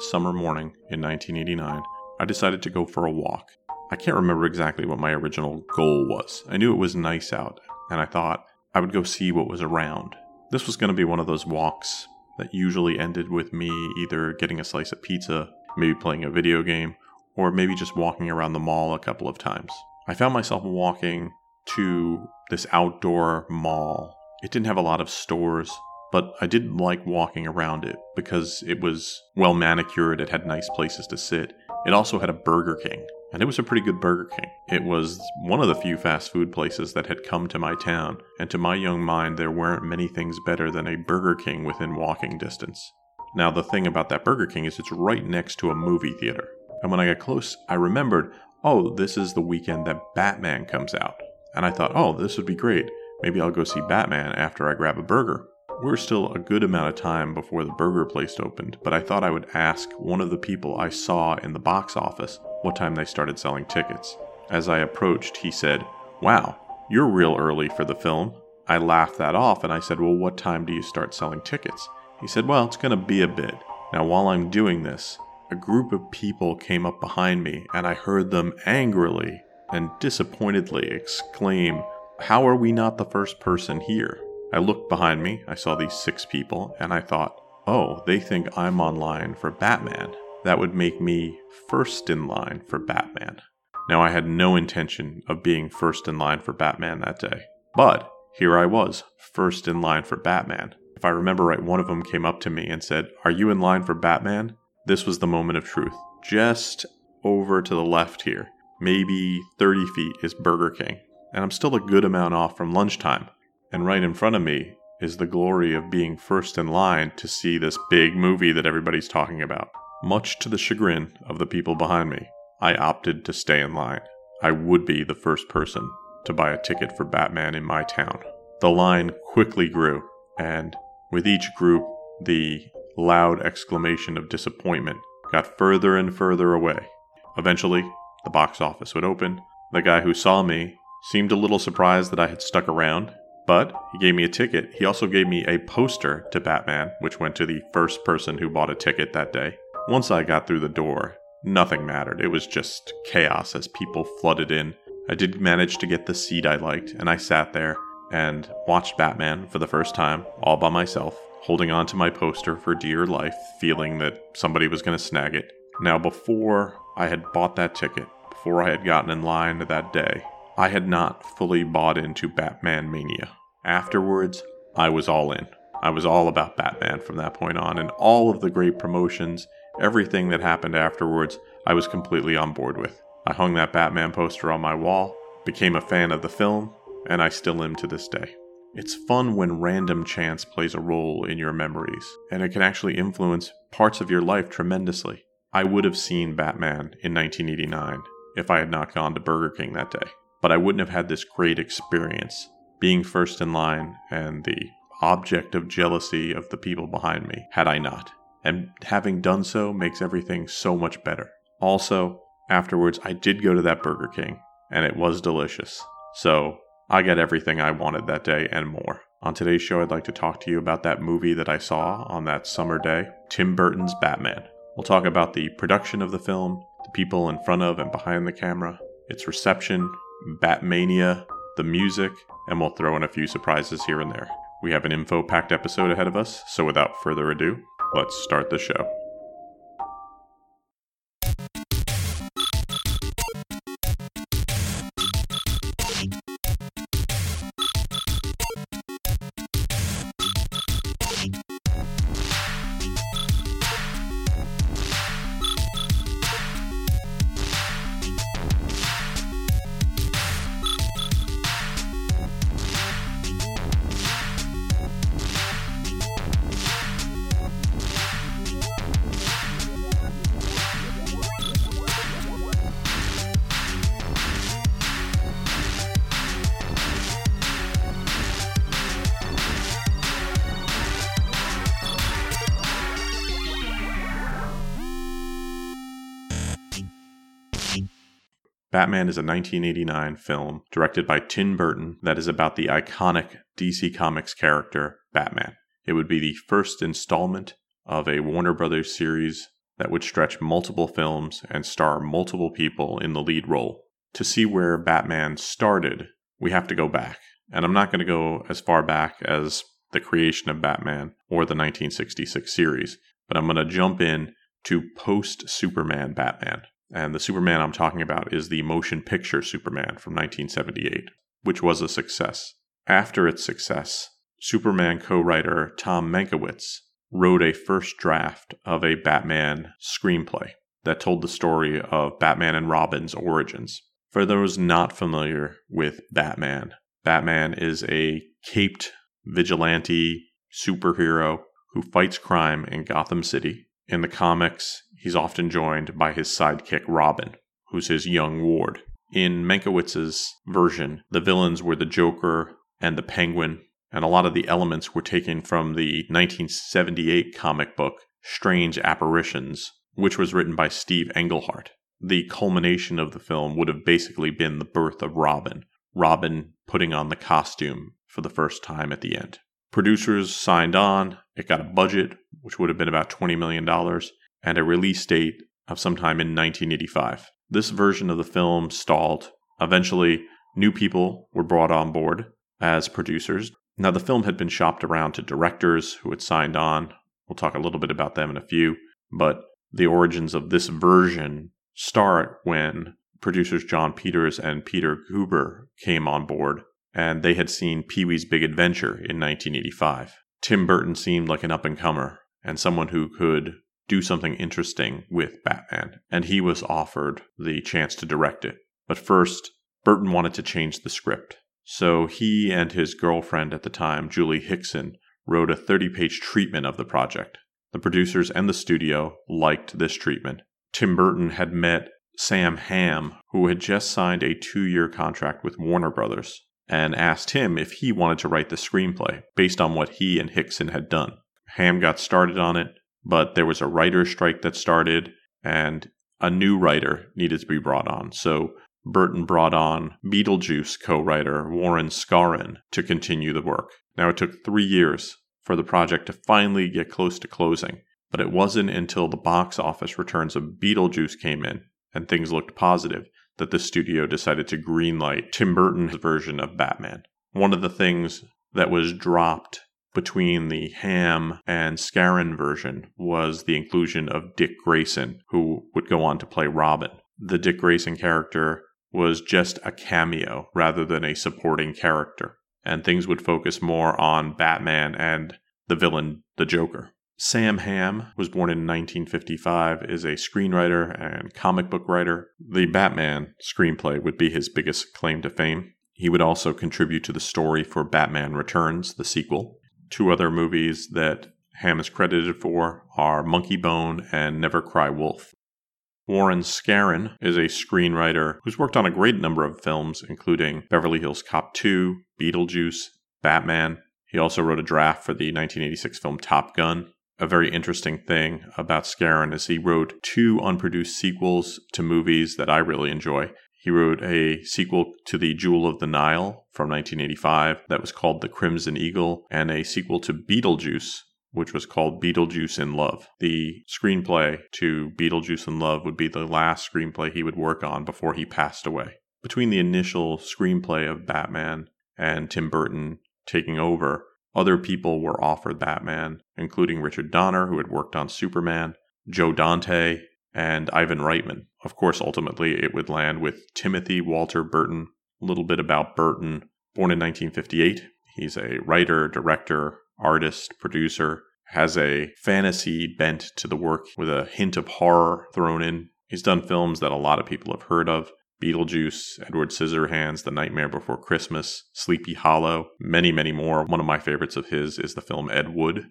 Summer morning in 1989, I decided to go for a walk. I can't remember exactly what my original goal was. I knew it was nice out, and I thought I would go see what was around. This was going to be one of those walks that usually ended with me either getting a slice of pizza, maybe playing a video game, or maybe just walking around the mall a couple of times. I found myself walking to this outdoor mall. It didn't have a lot of stores, but I didn't like walking around it because it was well manicured, it had nice places to sit. It also had a Burger King, and it was a pretty good Burger King. It was one of the few fast food places that had come to my town, and to my young mind, there weren't many things better than a Burger King within walking distance. Now, the thing about that Burger King is it's right next to a movie theater. And when I got close, I remembered, oh, this is the weekend that Batman comes out. And I thought, oh, this would be great. Maybe I'll go see Batman after I grab a burger. We were still a good amount of time before the burger place opened, but I thought I would ask one of the people I saw in the box office what time they started selling tickets. As I approached, he said, Wow, you're real early for the film. I laughed that off and I said, Well, what time do you start selling tickets? He said, Well, it's going to be a bit. Now, while I'm doing this, a group of people came up behind me and I heard them angrily and disappointedly exclaim, How are we not the first person here? I looked behind me, I saw these six people, and I thought, Oh, they think I'm online for Batman. That would make me first in line for Batman. Now, I had no intention of being first in line for Batman that day. But here I was, first in line for Batman. If I remember right, one of them came up to me and said, Are you in line for Batman? This was the moment of truth. Just over to the left here, maybe 30 feet, is Burger King. And I'm still a good amount off from lunchtime. And right in front of me is the glory of being first in line to see this big movie that everybody's talking about. Much to the chagrin of the people behind me, I opted to stay in line. I would be the first person to buy a ticket for Batman in my town. The line quickly grew, and with each group, the loud exclamation of disappointment got further and further away. Eventually, the box office would open. The guy who saw me seemed a little surprised that I had stuck around, but he gave me a ticket. He also gave me a poster to Batman, which went to the first person who bought a ticket that day. Once I got through the door, nothing mattered. It was just chaos as people flooded in. I did manage to get the seat I liked, and I sat there and watched Batman for the first time, all by myself, holding on to my poster for dear life, feeling that somebody was going to snag it. Now, before I had bought that ticket, before I had gotten in line that day, I had not fully bought into Batman Mania. Afterwards, I was all in. I was all about Batman from that point on, and all of the great promotions, everything that happened afterwards, I was completely on board with. I hung that Batman poster on my wall, became a fan of the film, and I still am to this day. It's fun when random chance plays a role in your memories, and it can actually influence parts of your life tremendously. I would have seen Batman in 1989 if I had not gone to Burger King that day, but I wouldn't have had this great experience being first in line and the object of jealousy of the people behind me had I not. And having done so makes everything so much better. Also, afterwards, I did go to that Burger King, and it was delicious. So, I got everything I wanted that day and more. On today's show, I'd like to talk to you about that movie that I saw on that summer day Tim Burton's Batman. We'll talk about the production of the film, the people in front of and behind the camera, its reception, Batmania, the music, and we'll throw in a few surprises here and there. We have an info packed episode ahead of us, so without further ado, let's start the show. Batman is a 1989 film directed by Tim Burton that is about the iconic DC Comics character Batman. It would be the first installment of a Warner Brothers series that would stretch multiple films and star multiple people in the lead role. To see where Batman started, we have to go back. And I'm not going to go as far back as the creation of Batman or the 1966 series, but I'm going to jump in to post Superman Batman. And the Superman I'm talking about is the motion picture Superman from 1978, which was a success. After its success, Superman co writer Tom Mankiewicz wrote a first draft of a Batman screenplay that told the story of Batman and Robin's origins. For those not familiar with Batman, Batman is a caped vigilante superhero who fights crime in Gotham City. In the comics, he's often joined by his sidekick Robin, who's his young ward. In Mankiewicz's version, the villains were the Joker and the Penguin, and a lot of the elements were taken from the 1978 comic book Strange Apparitions, which was written by Steve Englehart. The culmination of the film would have basically been the birth of Robin, Robin putting on the costume for the first time at the end. Producers signed on, it got a budget, which would have been about $20 million, and a release date of sometime in 1985. This version of the film stalled. Eventually, new people were brought on board as producers. Now, the film had been shopped around to directors who had signed on. We'll talk a little bit about them in a few, but the origins of this version start when producers Jon Peters and Peter Guber came on board, and they had seen Pee Wee's Big Adventure in 1985. Tim Burton seemed like an up and comer and someone who could do something interesting with Batman, and he was offered the chance to direct it. But first, Burton wanted to change the script. So he and his girlfriend at the time, Julie Hickson, wrote a 30 page treatment of the project. The producers and the studio liked this treatment. Tim Burton had met Sam Hamm, who had just signed a two year contract with Warner Brothers, and asked him if he wanted to write the screenplay based on what he and Hickson had done. Hamm got started on it, but there was a writer's strike that started, and a new writer needed to be brought on. So Burton brought on Beetlejuice co writer Warren Skaaren to continue the work. Now, it took three years for the project to finally get close to closing, but it wasn't until the box office returns of Beetlejuice came in and things looked positive that the studio decided to greenlight Tim Burton's version of Batman. One of the things that was dropped between the Hamm and Skaaren version was the inclusion of Dick Grayson, who would go on to play Robin. The Dick Grayson character was just a cameo rather than a supporting character, and things would focus more on Batman and the villain, the Joker. Sam Hamm was born in 1955, is a screenwriter and comic book writer. The Batman screenplay would be his biggest claim to fame. He would also contribute to the story for Batman Returns, the sequel. Two other movies that Hamm is credited for are Monkey Bone and Never Cry Wolf. Warren Skaaren is a screenwriter who's worked on a great number of films, including Beverly Hills Cop 2, Beetlejuice, Batman. He also wrote a draft for the 1986 film Top Gun. A very interesting thing about Skaaren is he wrote two unproduced sequels to movies that I really enjoy. He wrote a sequel to The Jewel of the Nile from 1985 that was called The Crimson Eagle, and a sequel to Beetlejuice which was called Beetlejuice in Love. The screenplay to Beetlejuice in Love would be the last screenplay he would work on before he passed away. Between the initial screenplay of Batman and Tim Burton taking over, other people were offered Batman, including Richard Donner, who had worked on Superman, Joe Dante, and Ivan Reitman. Of course, ultimately, it would land with Timothy Walter Burton. A little bit about Burton. Born in 1958, he's a writer, director, artist, producer, has a fantasy bent to the work with a hint of horror thrown in. He's done films that a lot of people have heard of Beetlejuice, Edward Scissorhands, The Nightmare Before Christmas, Sleepy Hollow, many, many more. One of my favorites of his is the film Ed Wood.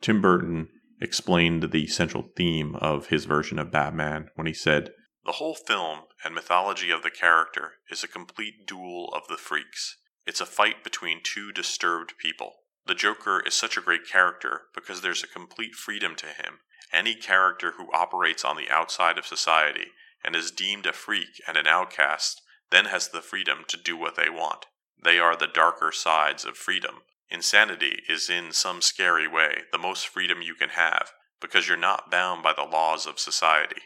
Tim Burton explained the central theme of his version of Batman when he said, The whole film and mythology of the character is a complete duel of the freaks. It's a fight between two disturbed people. The Joker is such a great character because there's a complete freedom to him. Any character who operates on the outside of society and is deemed a freak and an outcast, then has the freedom to do what they want. They are the darker sides of freedom. Insanity is, in some scary way, the most freedom you can have because you're not bound by the laws of society.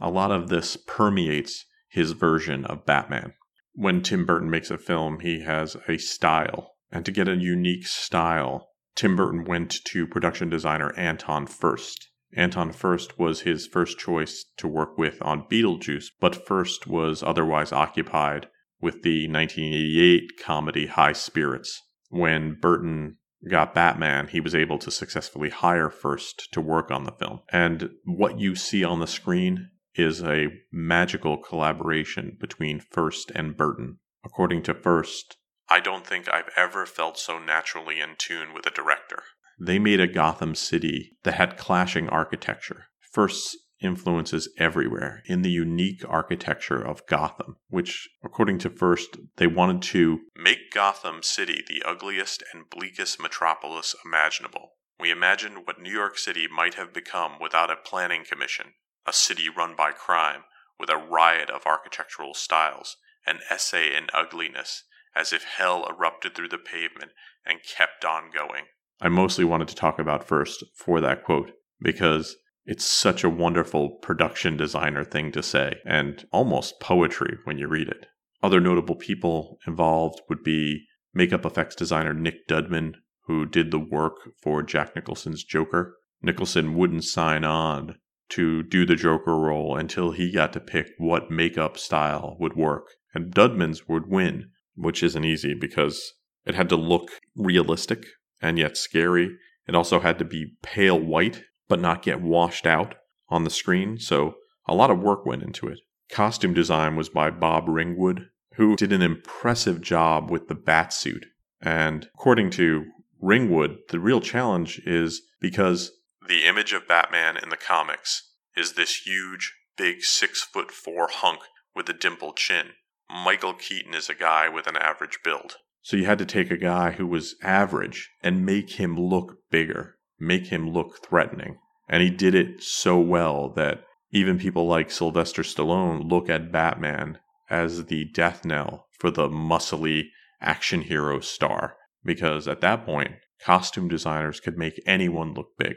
A lot of this permeates his version of Batman. When Tim Burton makes a film, he has a style. And to get a unique style, Tim Burton went to production designer Anton Furst. Anton Furst was his first choice to work with on Beetlejuice, but Furst was otherwise occupied with the 1988 comedy High Spirits. When Burton got Batman, he was able to successfully hire Furst to work on the film. And what you see on the screen is a magical collaboration between Furst and Burton. According to Furst, I don't think I've ever felt so naturally in tune with a director. They made a Gotham City that had clashing architecture. Furst's influences everywhere in the unique architecture of Gotham, which, according to Furst, they wanted to make Gotham City the ugliest and bleakest metropolis imaginable. We imagined what New York City might have become without a planning commission, a city run by crime, with a riot of architectural styles, an essay in ugliness, as if hell erupted through the pavement and kept on going. I mostly wanted to talk about Furst for that quote, because it's such a wonderful production designer thing to say, and almost poetry when you read it. Other notable people involved would be makeup effects designer Nick Dudman, who did the work for Jack Nicholson's Joker. Nicholson wouldn't sign on to do the Joker role until he got to pick what makeup style would work. And Dudman's would win, which isn't easy because it had to look realistic and yet scary. It also had to be pale white, but not get washed out on the screen. So a lot of work went into it. Costume design was by Bob Ringwood, who did an impressive job with the bat suit. And according to Ringwood, the real challenge is because the image of Batman in the comics is this huge, big six foot four hunk with a dimpled chin. Michael Keaton is a guy with an average build. So you had to take a guy who was average and make him look bigger, make him look threatening. And he did it so well that even people like Sylvester Stallone look at Batman as the death knell for the muscly action hero star. Because at that point, costume designers could make anyone look big.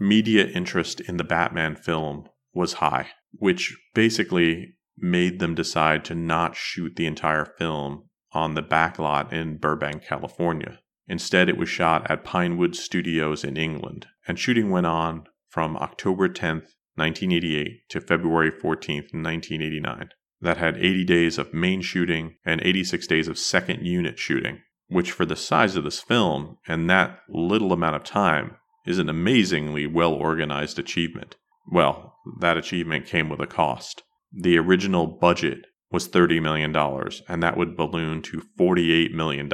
Media interest in the Batman film was high, which basically made them decide to not shoot the entire film on the backlot in Burbank, California. Instead, it was shot at Pinewood Studios in England, and shooting went on from October 10th, 1988 to February 14th, 1989. That had 80 days of main shooting and 86 days of second unit shooting, which for the size of this film and that little amount of time is an amazingly well organized achievement. Well, that achievement came with a cost. The original budget was $30 million, and that would balloon to $48 million.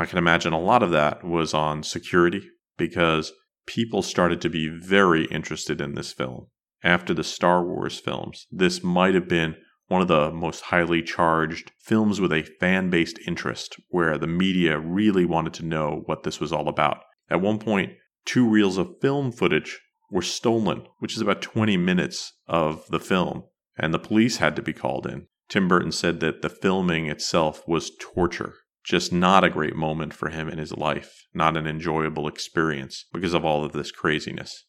I can imagine a lot of that was on security because people started to be very interested in this film. After the Star Wars films, this might have been one of the most highly charged films with a fan based interest where the media really wanted to know what this was all about. At one point, two reels of film footage were stolen, which is about 20 minutes of the film, and the police had to be called in. Tim Burton said that the filming itself was torture. Just not a great moment for him in his life, not an enjoyable experience because of all of this craziness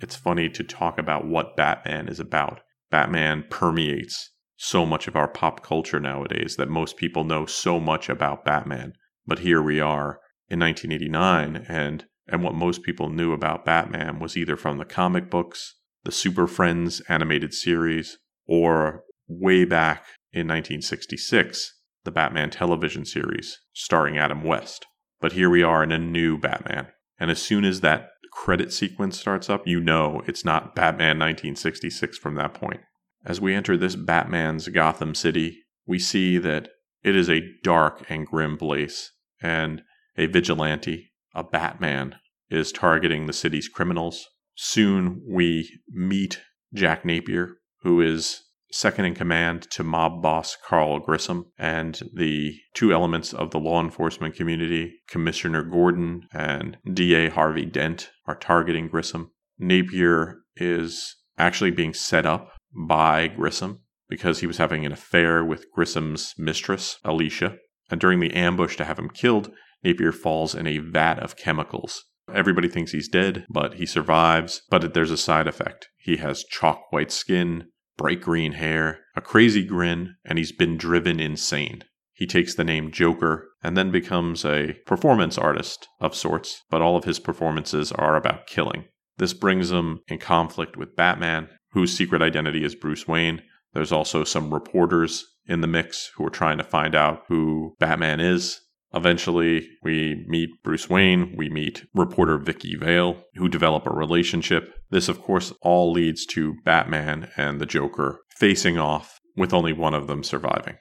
it's funny to talk about what Batman is about. Batman permeates so much of our pop culture nowadays that most people know so much about Batman. But here we are in 1989 and and what most people knew about Batman was either from the comic books, the Super Friends animated series, or way back in 1966, the Batman television series starring Adam West. But here we are in a new Batman. And as soon as that credit sequence starts up, you know it's not Batman 1966 from that point. As we enter this Batman's Gotham City, we see that it is a dark and grim place, and a vigilante, a Batman, is targeting the city's criminals. Soon we meet Jack Napier, who is second in command to mob boss Carl Grissom, and the two elements of the law enforcement community, Commissioner Gordon and DA Harvey Dent, are targeting Grissom. Napier is actually being set up by Grissom because he was having an affair with Grissom's mistress, Alicia. And during the ambush to have him killed, Napier falls in a vat of chemicals. Everybody thinks he's dead, but he survives. But there's a side effect. He has chalk white skin, bright green hair, a crazy grin, and he's been driven insane. He takes the name Joker and then becomes a performance artist of sorts, but all of his performances are about killing. This brings him in conflict with Batman, whose secret identity is Bruce Wayne. There's also some reporters in the mix who are trying to find out who Batman is. Eventually, we meet Bruce Wayne, we meet reporter Vicky Vale, who develop a relationship. This, of course, all leads to Batman and the Joker facing off, with only one of them surviving.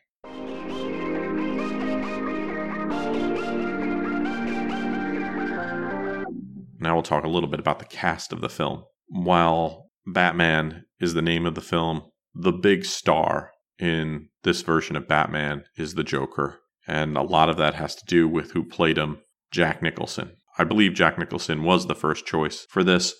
Now we'll talk a little bit about the cast of the film. While Batman is the name of the film, the big star in this version of Batman is the Joker. And a lot of that has to do with who played him, Jack Nicholson. I believe Jack Nicholson was the first choice for this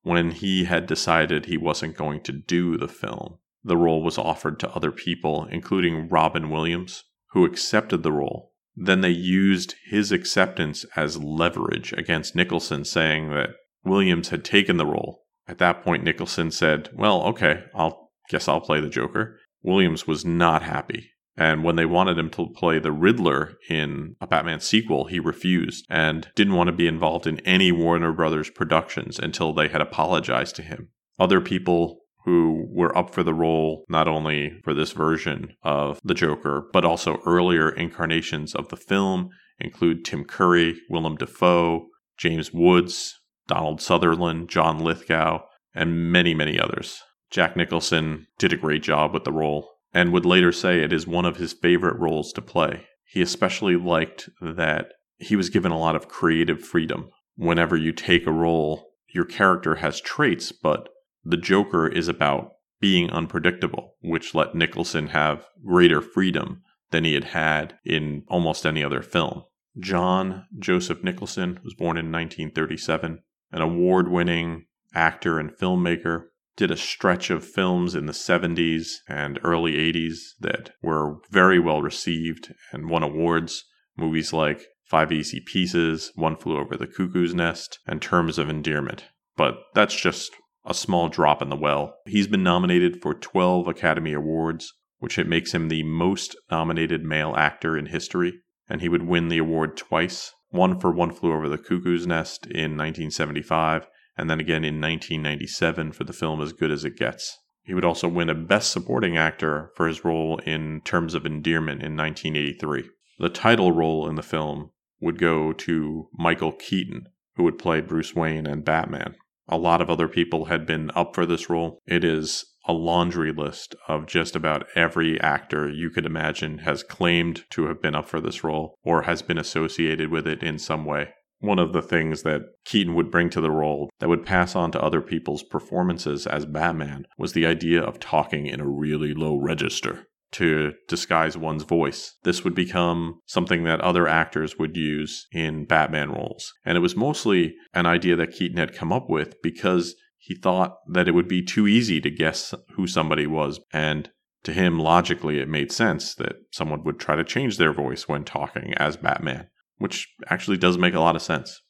when he had decided he wasn't going to do the film. The role was offered to other people, including Robin Williams, who accepted the role. Then they used his acceptance as leverage against Nicholson, saying that Williams had taken the role. At that point, Nicholson said, Well, okay, I'll guess I'll play the Joker. Williams was not happy. And when they wanted him to play the Riddler in a Batman sequel, he refused and didn't want to be involved in any Warner Brothers productions until they had apologized to him. Other people who were up for the role, not only for this version of the Joker, but also earlier incarnations of the film, include Tim Curry, Willem Dafoe, James Woods, Donald Sutherland, John Lithgow, and many, many others. Jack Nicholson did a great job with the role and would later say it is one of his favorite roles to play. He especially liked that he was given a lot of creative freedom. Whenever you take a role, your character has traits, but the Joker is about being unpredictable, which let Nicholson have greater freedom than he had had in almost any other film. John Joseph Nicholson was born in 1937, an award winning actor and filmmaker did a stretch of films in the 70s and early 80s that were very well received and won awards. Movies like Five Easy Pieces, One Flew Over the Cuckoo's Nest, and Terms of Endearment. But that's just a small drop in the well. He's been nominated for 12 Academy Awards, which it makes him the most nominated male actor in history, and he would win the award twice. One for One Flew Over the Cuckoo's Nest in 1975 and then again in 1997 for the film As Good as It Gets. He would also win a Best Supporting Actor for his role in Terms of Endearment in 1983. The title role in the film would go to Michael Keaton, who would play Bruce Wayne and Batman. A lot of other people had been up for this role. It is a laundry list of just about every actor you could imagine has claimed to have been up for this role or has been associated with it in some way one of the things that Keaton would bring to the role that would pass on to other people's performances as Batman was the idea of talking in a really low register to disguise one's voice. This would become something that other actors would use in Batman roles. And it was mostly an idea that Keaton had come up with because he thought that it would be too easy to guess who somebody was. And to him, logically, it made sense that someone would try to change their voice when talking as Batman which actually does make a lot of sense.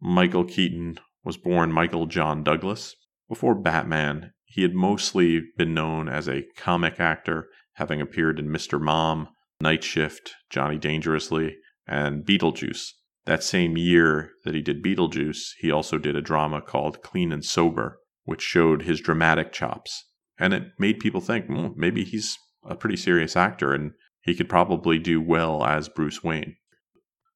Michael Keaton was born Michael John Douglas. Before Batman, he had mostly been known as a comic actor, having appeared in Mr. Mom, Night Shift, Johnny Dangerously, and Beetlejuice. That same year that he did Beetlejuice, he also did a drama called Clean and Sober, which showed his dramatic chops. And it made people think, well, maybe he's a pretty serious actor and he could probably do well as Bruce Wayne.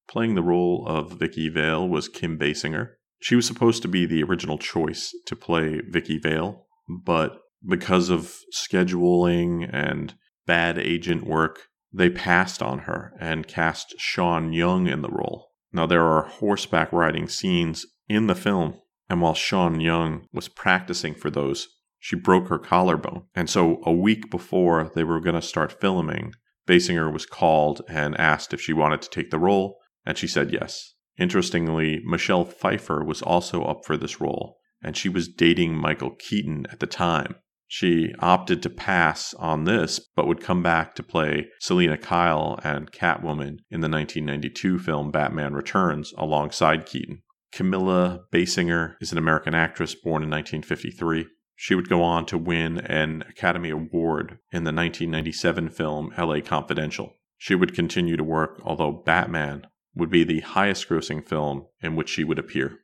Playing the role of Vicky Vale was Kim Basinger. She was supposed to be the original choice to play Vicky Vale, but because of scheduling and bad agent work, they passed on her and cast Sean Young in the role. Now, there are horseback riding scenes in the film, and while Sean Young was practicing for those, she broke her collarbone. And so a week before they were going to start filming, Basinger was called and asked if she wanted to take the role, and she said yes. Interestingly, Michelle Pfeiffer was also up for this role, and she was dating Michael Keaton at the time. She opted to pass on this, but would come back to play Selina Kyle and Catwoman in the 1992 film Batman Returns alongside Keaton. Kimila Basinger is an American actress born in 1953. She would go on to win an Academy Award in the 1997 film LA Confidential. She would continue to work, although Batman would be the highest grossing film in which she would appear.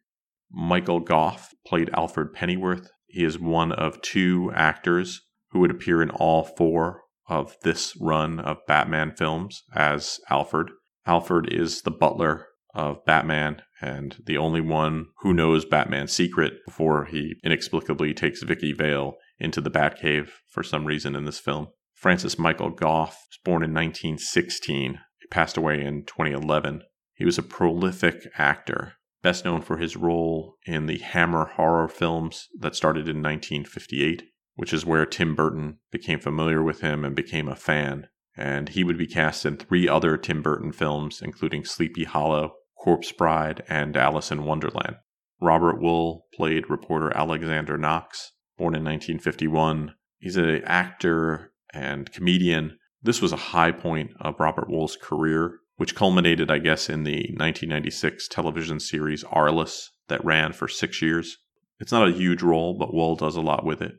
Michael Gough played Alfred Pennyworth. He is one of two actors who would appear in all four of this run of Batman films as Alfred. Alfred is the butler of Batman and the only one who knows Batman's secret before he inexplicably takes Vicky Vale into the Batcave for some reason in this film. Francis Michael Gough was born in 1916. He passed away in 2011. He was a prolific actor, best known for his role in the Hammer horror films that started in 1958, which is where Tim Burton became familiar with him and became a fan. And he would be cast in three other Tim Burton films, including Sleepy Hollow, Corpse Bride, and Alice in Wonderland. Robert Wuhl played reporter Alexander Knox, born in 1951. He's an actor and comedian. This was a high point of Robert Wuhl's career, which culminated, I guess, in the 1996 television series Arliss that ran for six years. It's not a huge role, but Wuhl does a lot with it.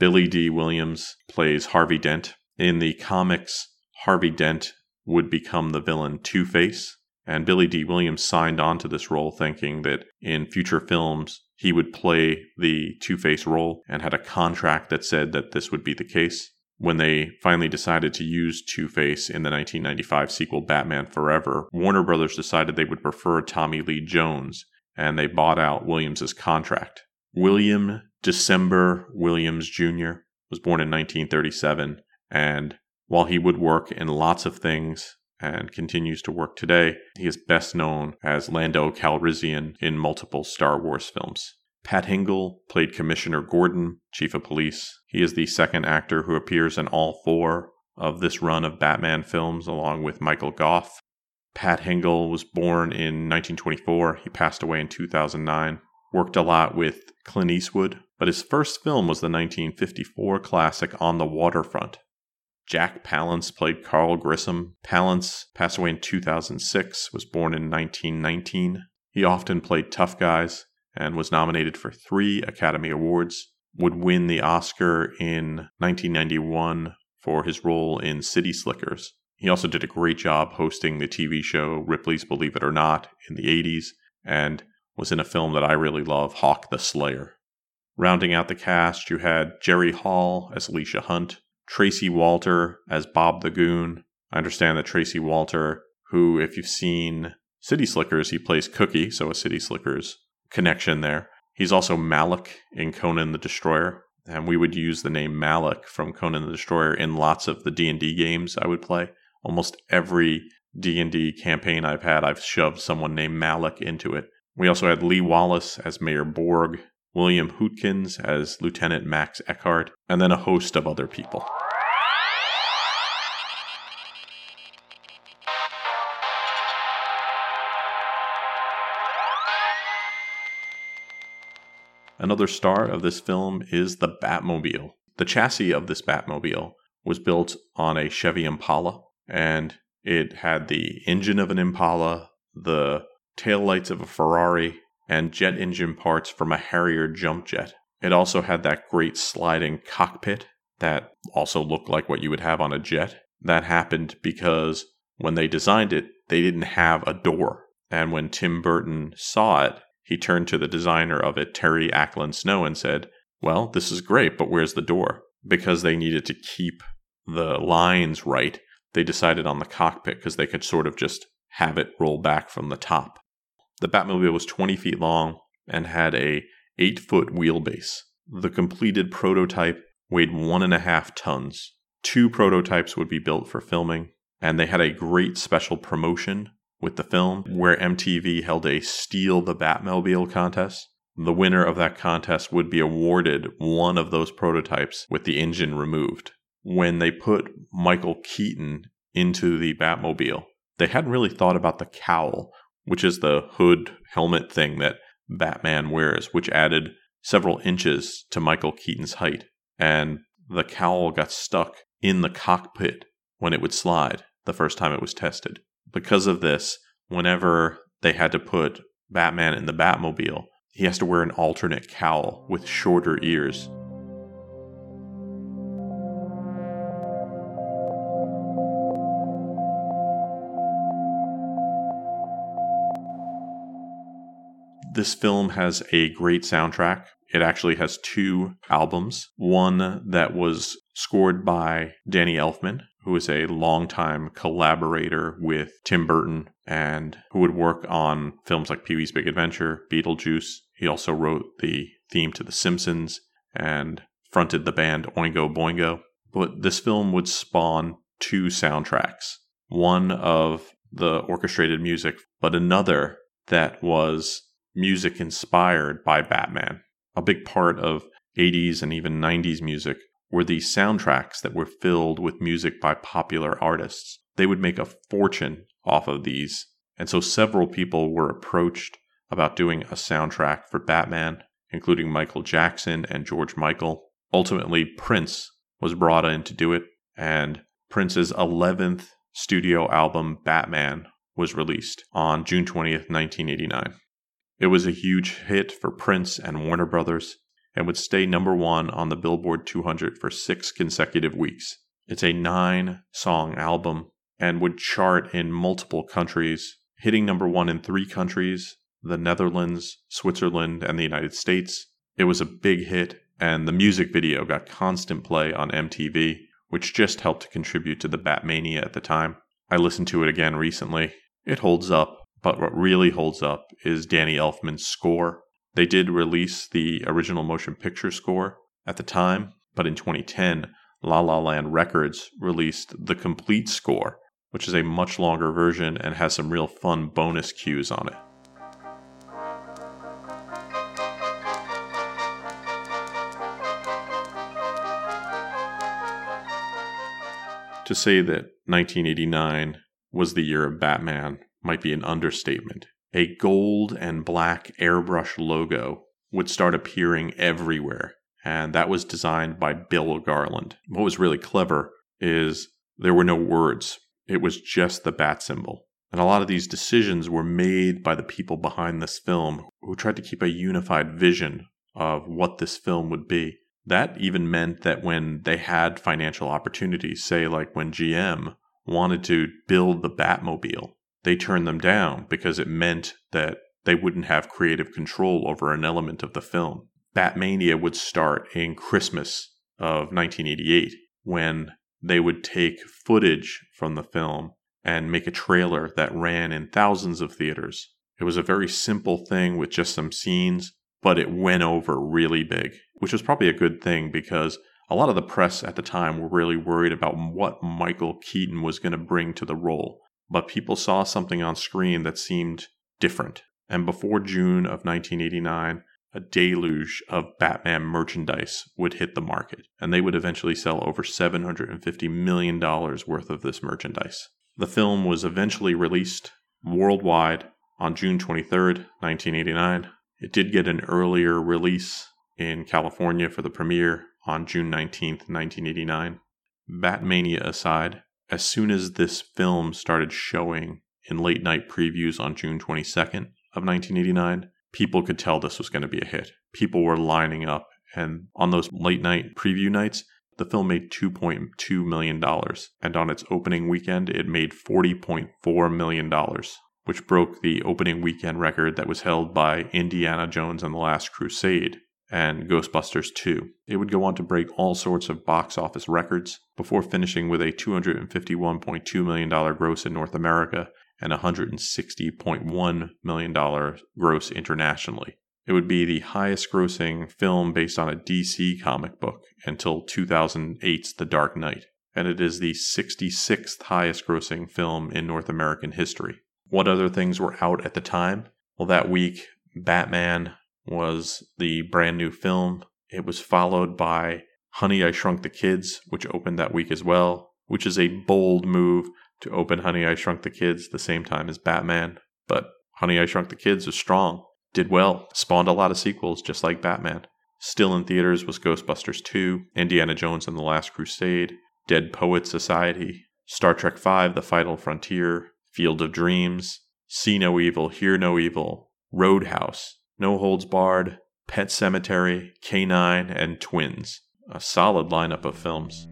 Billy Dee Williams plays Harvey Dent. In the comics, Harvey Dent would become the villain Two Face, and Billy Dee Williams signed on to this role thinking that in future films he would play the Two Face role and had a contract that said that this would be the case. When they finally decided to use Two Face in the 1995 sequel Batman Forever, Warner Brothers decided they would prefer Tommy Lee Jones and they bought out Williams's contract. William December Williams Jr. was born in 1937 and while he would work in lots of things and continues to work today. He is best known as Lando Calrissian in multiple Star Wars films. Pat Hingle played Commissioner Gordon, Chief of Police. He is the second actor who appears in all four of this run of Batman films, along with Michael Gough. Pat Hingle was born in 1924. He passed away in 2009. Worked a lot with Clint Eastwood, but his first film was the 1954 classic On the Waterfront, Jack Palance played Carl Grissom. Palance passed away in 2006, was born in 1919. He often played tough guys and was nominated for three Academy Awards. Would win the Oscar in 1991 for his role in City Slickers. He also did a great job hosting the TV show Ripley's Believe It or Not in the 80s and was in a film that I really love, Hawk the Slayer. Rounding out the cast, you had Jerry Hall as Alicia Hunt, Tracey Walter as Bob the Goon. I understand that Tracey Walter, who, if you've seen City Slickers, he plays Cookie, so a City Slickers connection there. He's also Malik in Conan the Destroyer, and we would use the name Malik from Conan the Destroyer in lots of the D&D games I would play. Almost every D&D campaign I've had, I've shoved someone named Malik into it. We also had Lee Wallace as Mayor Borg, William Hootkins as Lieutenant Max Eckhart, and then a host of other people. Another star of this film is the Batmobile. The chassis of this Batmobile was built on a Chevy Impala, and it had the engine of an Impala, the taillights of a Ferrari, and jet engine parts from a Harrier jump jet. It also had that great sliding cockpit that also looked like what you would have on a jet. That happened because when they designed it, they didn't have a door. And when Tim Burton saw it, he turned to the designer of it, Terry Ackland Snow, and said, Well, this is great, but where's the door? Because they needed to keep the lines right, they decided on the cockpit because they could sort of just have it roll back from the top. The Batmobile was 20 feet long and had a 8 foot wheelbase. The completed prototype weighed one and a half tons. Two prototypes would be built for filming, and they had a great special promotion with the film where MTV held a Steal the Batmobile contest. the winner of that contest would be awarded one of those prototypes with the engine removed. When they put Michael Keaton into the Batmobile, they hadn't really thought about the cowl, which is the hood helmet thing that Batman wears, which added several inches to Michael Keaton's height. And the cowl got stuck in the cockpit when it would slide the first time it was tested. Because of this, whenever they had to put Batman in the Batmobile, he has to wear an alternate cowl with shorter ears. This film has a great soundtrack. It actually has two albums. One that was scored by Danny Elfman, who is a longtime collaborator with Tim Burton and who would work on films like Pee Wee's Big Adventure, Beetlejuice. He also wrote the theme to The Simpsons and fronted the band Oingo Boingo. But this film would spawn two soundtracks one of the orchestrated music, but another that was music inspired by Batman. A big part of 80s and even 90s music were these soundtracks that were filled with music by popular artists. They would make a fortune off of these. And so several people were approached about doing a soundtrack for Batman, including Michael Jackson and George Michael. Ultimately, Prince was brought in to do it, and Prince's 11th studio album, Batman, was released on June 20th, 1989. It was a huge hit for Prince and Warner Brothers and would stay number one on the Billboard 200 for six consecutive weeks. It's a nine song album and would chart in multiple countries, hitting number one in three countries the Netherlands, Switzerland, and the United States. It was a big hit, and the music video got constant play on MTV, which just helped to contribute to the Batmania at the time. I listened to it again recently. It holds up, but what really holds up is Danny Elfman's score. They did release the original motion picture score at the time, but in 2010, La La Land Records released the complete score, which is a much longer version and has some real fun bonus cues on it. To say that 1989 was the year of Batman might be an understatement. A gold and black airbrush logo would start appearing everywhere, and that was designed by Bill Garland. What was really clever is there were no words, it was just the bat symbol. And a lot of these decisions were made by the people behind this film who tried to keep a unified vision of what this film would be. That even meant that when they had financial opportunities, say like when GM wanted to build the Batmobile, they turned them down because it meant that they wouldn't have creative control over an element of the film. Batmania would start in Christmas of 1988 when they would take footage from the film and make a trailer that ran in thousands of theaters. It was a very simple thing with just some scenes, but it went over really big, which was probably a good thing because a lot of the press at the time were really worried about what Michael Keaton was going to bring to the role but people saw something on screen that seemed different. And before June of 1989, a deluge of Batman merchandise would hit the market, and they would eventually sell over $750 million worth of this merchandise. The film was eventually released worldwide on June 23rd, 1989. It did get an earlier release in California for the premiere on June 19th, 1989. Batmania aside, as soon as this film started showing in late night previews on June 22nd of 1989, people could tell this was going to be a hit. People were lining up, and on those late night preview nights, the film made $2.2 million, and on its opening weekend, it made $40.4 million, which broke the opening weekend record that was held by Indiana Jones and the Last Crusade and Ghostbusters 2. It would go on to break all sorts of box office records before finishing with a $251.2 million gross in North America and $160.1 million gross internationally. It would be the highest grossing film based on a DC comic book until 2008's The Dark Knight, and it is the 66th highest grossing film in North American history. What other things were out at the time? Well, that week, Batman, was the brand new film. It was followed by Honey, I Shrunk the Kids, which opened that week as well, which is a bold move to open Honey, I Shrunk the Kids the same time as Batman. But Honey, I Shrunk the Kids is strong, did well, spawned a lot of sequels just like Batman. Still in theaters was Ghostbusters 2, Indiana Jones and the Last Crusade, Dead Poets Society, Star Trek V The Final Frontier, Field of Dreams, See No Evil, Hear No Evil, Roadhouse, No Holds Barred, Pet Sematary, K9, and Twins. A solid lineup of films.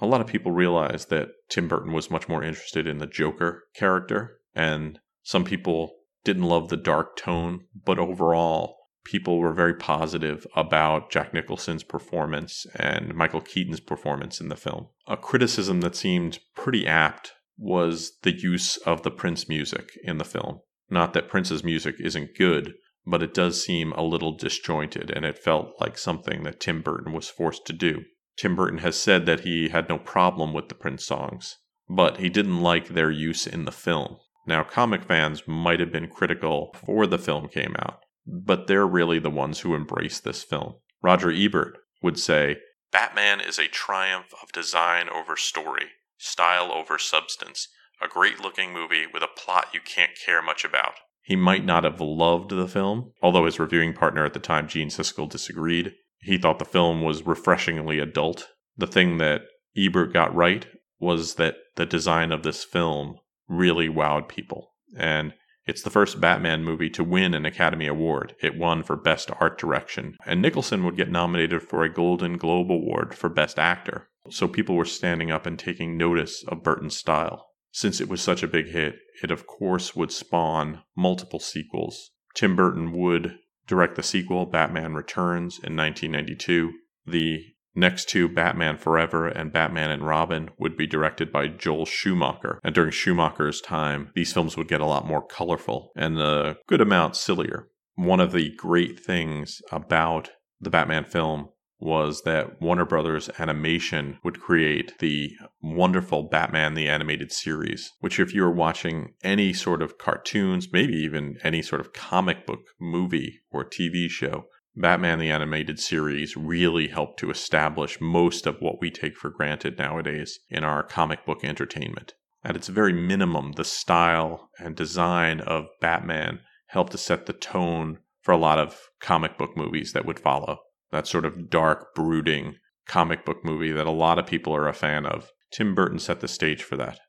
A lot of people realize that Tim Burton was much more interested in the Joker character, and some people didn't love the dark tone, but overall, people were very positive about Jack Nicholson's performance and Michael Keaton's performance in the film. A criticism that seemed pretty apt was the use of the Prince music in the film. Not that Prince's music isn't good, but it does seem a little disjointed, and it felt like something that Tim Burton was forced to do. Tim Burton has said that he had no problem with the Prince songs, but he didn't like their use in the film. Now, comic fans might have been critical before the film came out, but they're really the ones who embrace this film. Roger Ebert would say Batman is a triumph of design over story, style over substance, a great looking movie with a plot you can't care much about. He might not have loved the film, although his reviewing partner at the time, Gene Siskel, disagreed. He thought the film was refreshingly adult. The thing that Ebert got right was that the design of this film really wowed people. And it's the first Batman movie to win an Academy Award. It won for Best Art Direction. And Nicholson would get nominated for a Golden Globe Award for Best Actor. So people were standing up and taking notice of Burton's style. Since it was such a big hit, it of course would spawn multiple sequels. Tim Burton would direct the sequel, Batman Returns, in 1992. The Next two Batman Forever and Batman and Robin, would be directed by Joel Schumacher. And during Schumacher's time, these films would get a lot more colorful and a good amount sillier. One of the great things about the Batman film was that Warner Brothers Animation would create the wonderful Batman the Animated Series, which, if you were watching any sort of cartoons, maybe even any sort of comic book movie or TV show, Batman the Animated Series really helped to establish most of what we take for granted nowadays in our comic book entertainment. At its very minimum, the style and design of Batman helped to set the tone for a lot of comic book movies that would follow. That sort of dark, brooding comic book movie that a lot of people are a fan of. Tim Burton set the stage for that.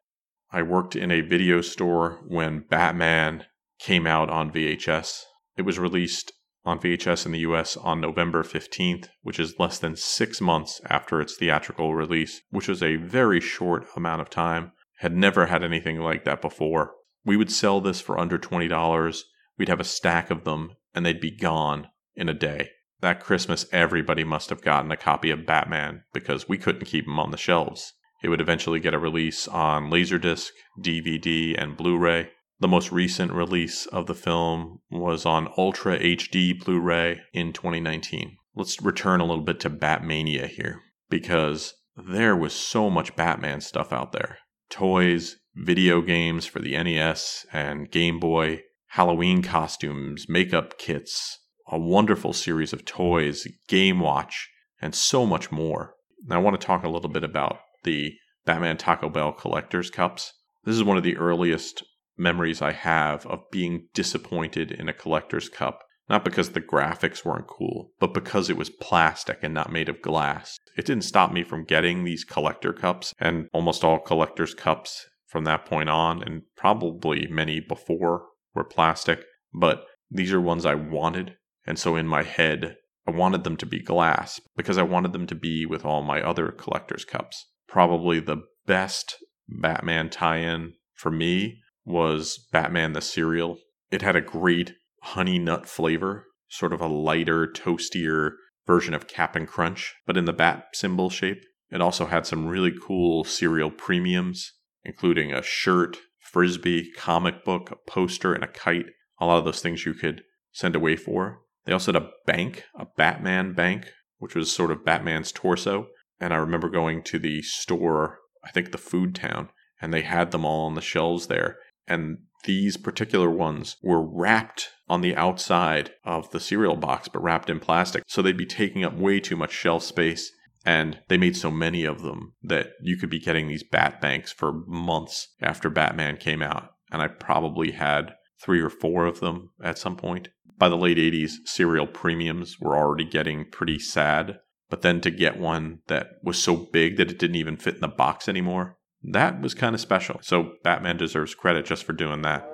I worked in a video store when Batman came out on VHS. It was released on VHS in the US on November 15th, which is less than six months after its theatrical release, which was a very short amount of time. Had never had anything like that before. We would sell this for under $20. We'd have a stack of them, and they'd be gone in a day. That Christmas, everybody must have gotten a copy of Batman because we couldn't keep them on the shelves. It would eventually get a release on Laserdisc, DVD, and Blu ray. The most recent release of the film was on Ultra HD Blu ray in 2019. Let's return a little bit to Batmania here because there was so much Batman stuff out there toys, video games for the NES and Game Boy, Halloween costumes, makeup kits, a wonderful series of toys, Game Watch, and so much more. Now, I want to talk a little bit about the Batman Taco Bell collector's cups. This is one of the earliest memories I have of being disappointed in a collector's cup. Not because the graphics weren't cool, but because it was plastic and not made of glass. It didn't stop me from getting these collector cups, and almost all collector's cups from that point on, and probably many before, were plastic. But these are ones I wanted, and so in my head, I wanted them to be glass because I wanted them to be with all my other collector's cups. Probably the best Batman tie in for me was Batman the cereal. It had a great honey nut flavor, sort of a lighter, toastier version of Cap'n Crunch, but in the bat symbol shape. It also had some really cool cereal premiums, including a shirt, frisbee, comic book, a poster, and a kite. A lot of those things you could send away for. They also had a bank, a Batman bank, which was sort of Batman's torso. And I remember going to the store, I think the Food Town, and they had them all on the shelves there. And these particular ones were wrapped on the outside of the cereal box, but wrapped in plastic. So they'd be taking up way too much shelf space. And they made so many of them that you could be getting these bat banks for months after Batman came out. And I probably had three or four of them at some point. By the late 80s, cereal premiums were already getting pretty sad. But then to get one that was so big that it didn't even fit in the box anymore, that was kind of special. So Batman deserves credit just for doing that.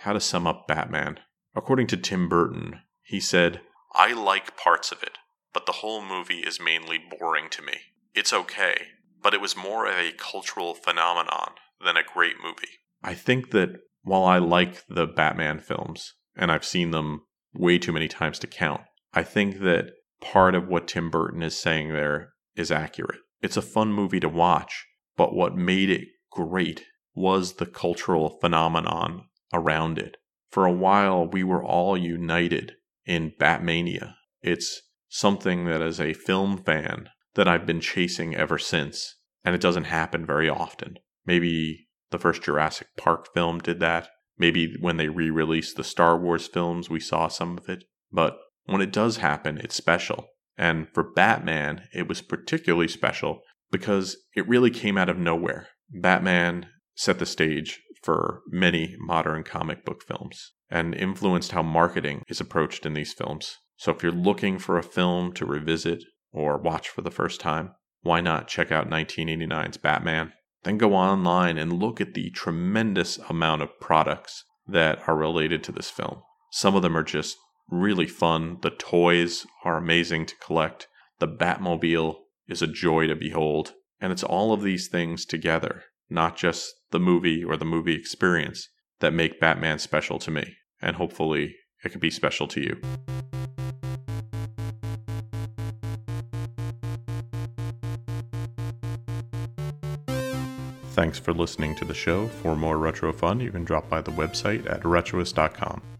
How to sum up Batman? According to Tim Burton, he said, I like parts of it, but the whole movie is mainly boring to me. It's okay, but it was more of a cultural phenomenon than a great movie. I think that while I like the Batman films, and I've seen them way too many times to count, I think that part of what Tim Burton is saying there is accurate. It's a fun movie to watch, but what made it great was the cultural phenomenon around it. For a while, we were all united in Batmania. It's something that, as a film fan, that I've been chasing ever since, and it doesn't happen very often. Maybe the first Jurassic Park film did that. Maybe when they re released the Star Wars films, we saw some of it. But when it does happen, it's special. And for Batman, it was particularly special because it really came out of nowhere. Batman set the stage for many modern comic book films and influenced how marketing is approached in these films. So if you're looking for a film to revisit or watch for the first time, why not check out 1989's Batman? Then go online and look at the tremendous amount of products that are related to this film. Some of them are just really fun. The toys are amazing to collect. The Batmobile is a joy to behold. And it's all of these things together, not just the movie or the movie experience, that make Batman special to me. And hopefully, it can be special to you. Thanks for listening to the show. For more retro fun, you can drop by the website at retroist.com.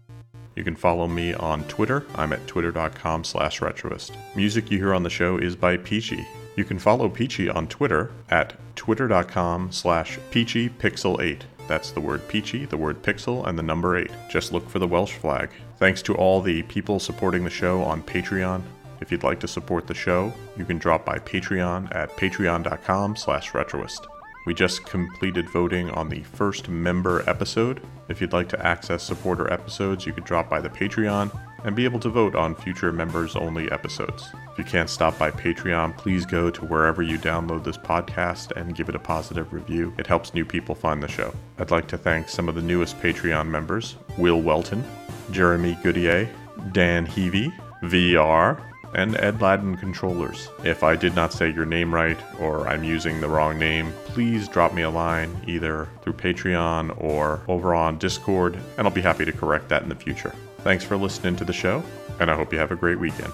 You can follow me on Twitter. I'm at twitter.com slash retroist. Music you hear on the show is by Peachy. You can follow Peachy on Twitter at twitter.com slash peachypixel8. That's the word peachy, the word pixel, and the number 8. Just look for the Welsh flag. Thanks to all the people supporting the show on Patreon. If you'd like to support the show, you can drop by Patreon at patreon.com slash retroist. We just completed voting on the first member episode. If you'd like to access supporter episodes, you could drop by the Patreon and be able to vote on future members only episodes. If you can't stop by Patreon, please go to wherever you download this podcast and give it a positive review. It helps new people find the show. I'd like to thank some of the newest Patreon members Will Welton, Jeremy Goodier, Dan Heavey, VR, and Ed Ladden controllers. If I did not say your name right or I'm using the wrong name, please drop me a line either through Patreon or over on Discord, and I'll be happy to correct that in the future. Thanks for listening to the show, and I hope you have a great weekend.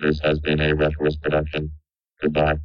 This has been a Retroist production. Goodbye.